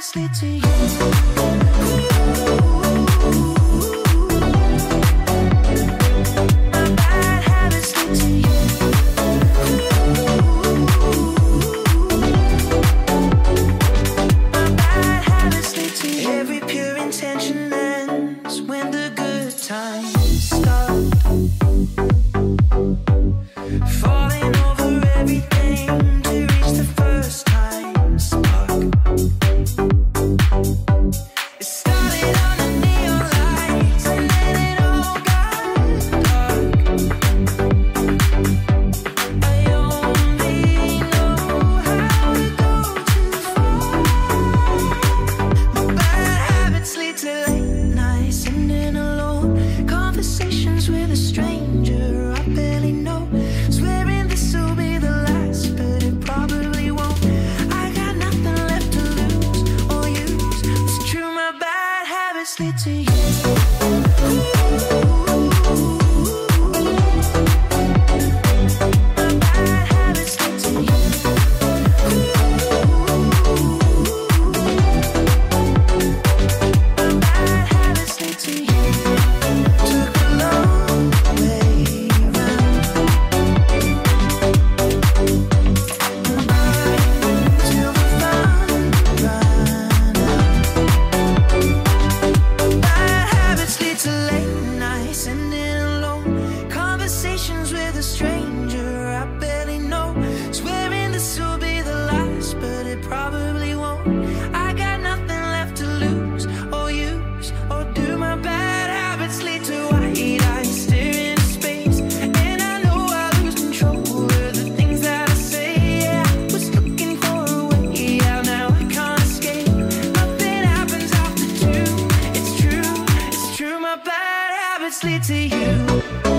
honestly to you. 给 sending low conversations with a stranger. obviously to you.